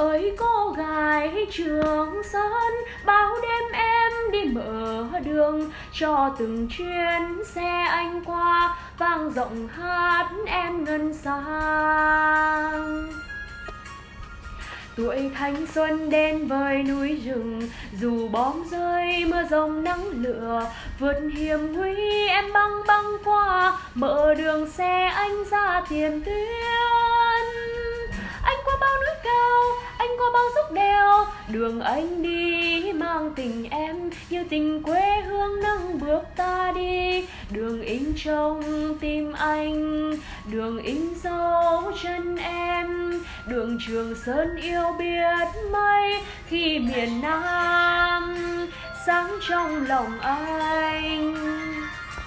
ơi cô gái trường sơn? Bao đêm em đi mở đường, cho từng chuyến xe anh qua. Vang rộng hát em ngân sang. Tuổi thanh xuân đến với núi rừng, dù bom rơi mưa rông nắng lửa, vượt hiểm nguy em băng băng qua. Mở đường xe anh ra tiền tuyến xúc đeo. Đường anh đi mang tình em như tình quê hương nâng bước ta đi. Đường in trong tim anh, đường in dấu chân em. Đường trường sơn yêu biết mấy khi miền nam, sáng trong lòng anh.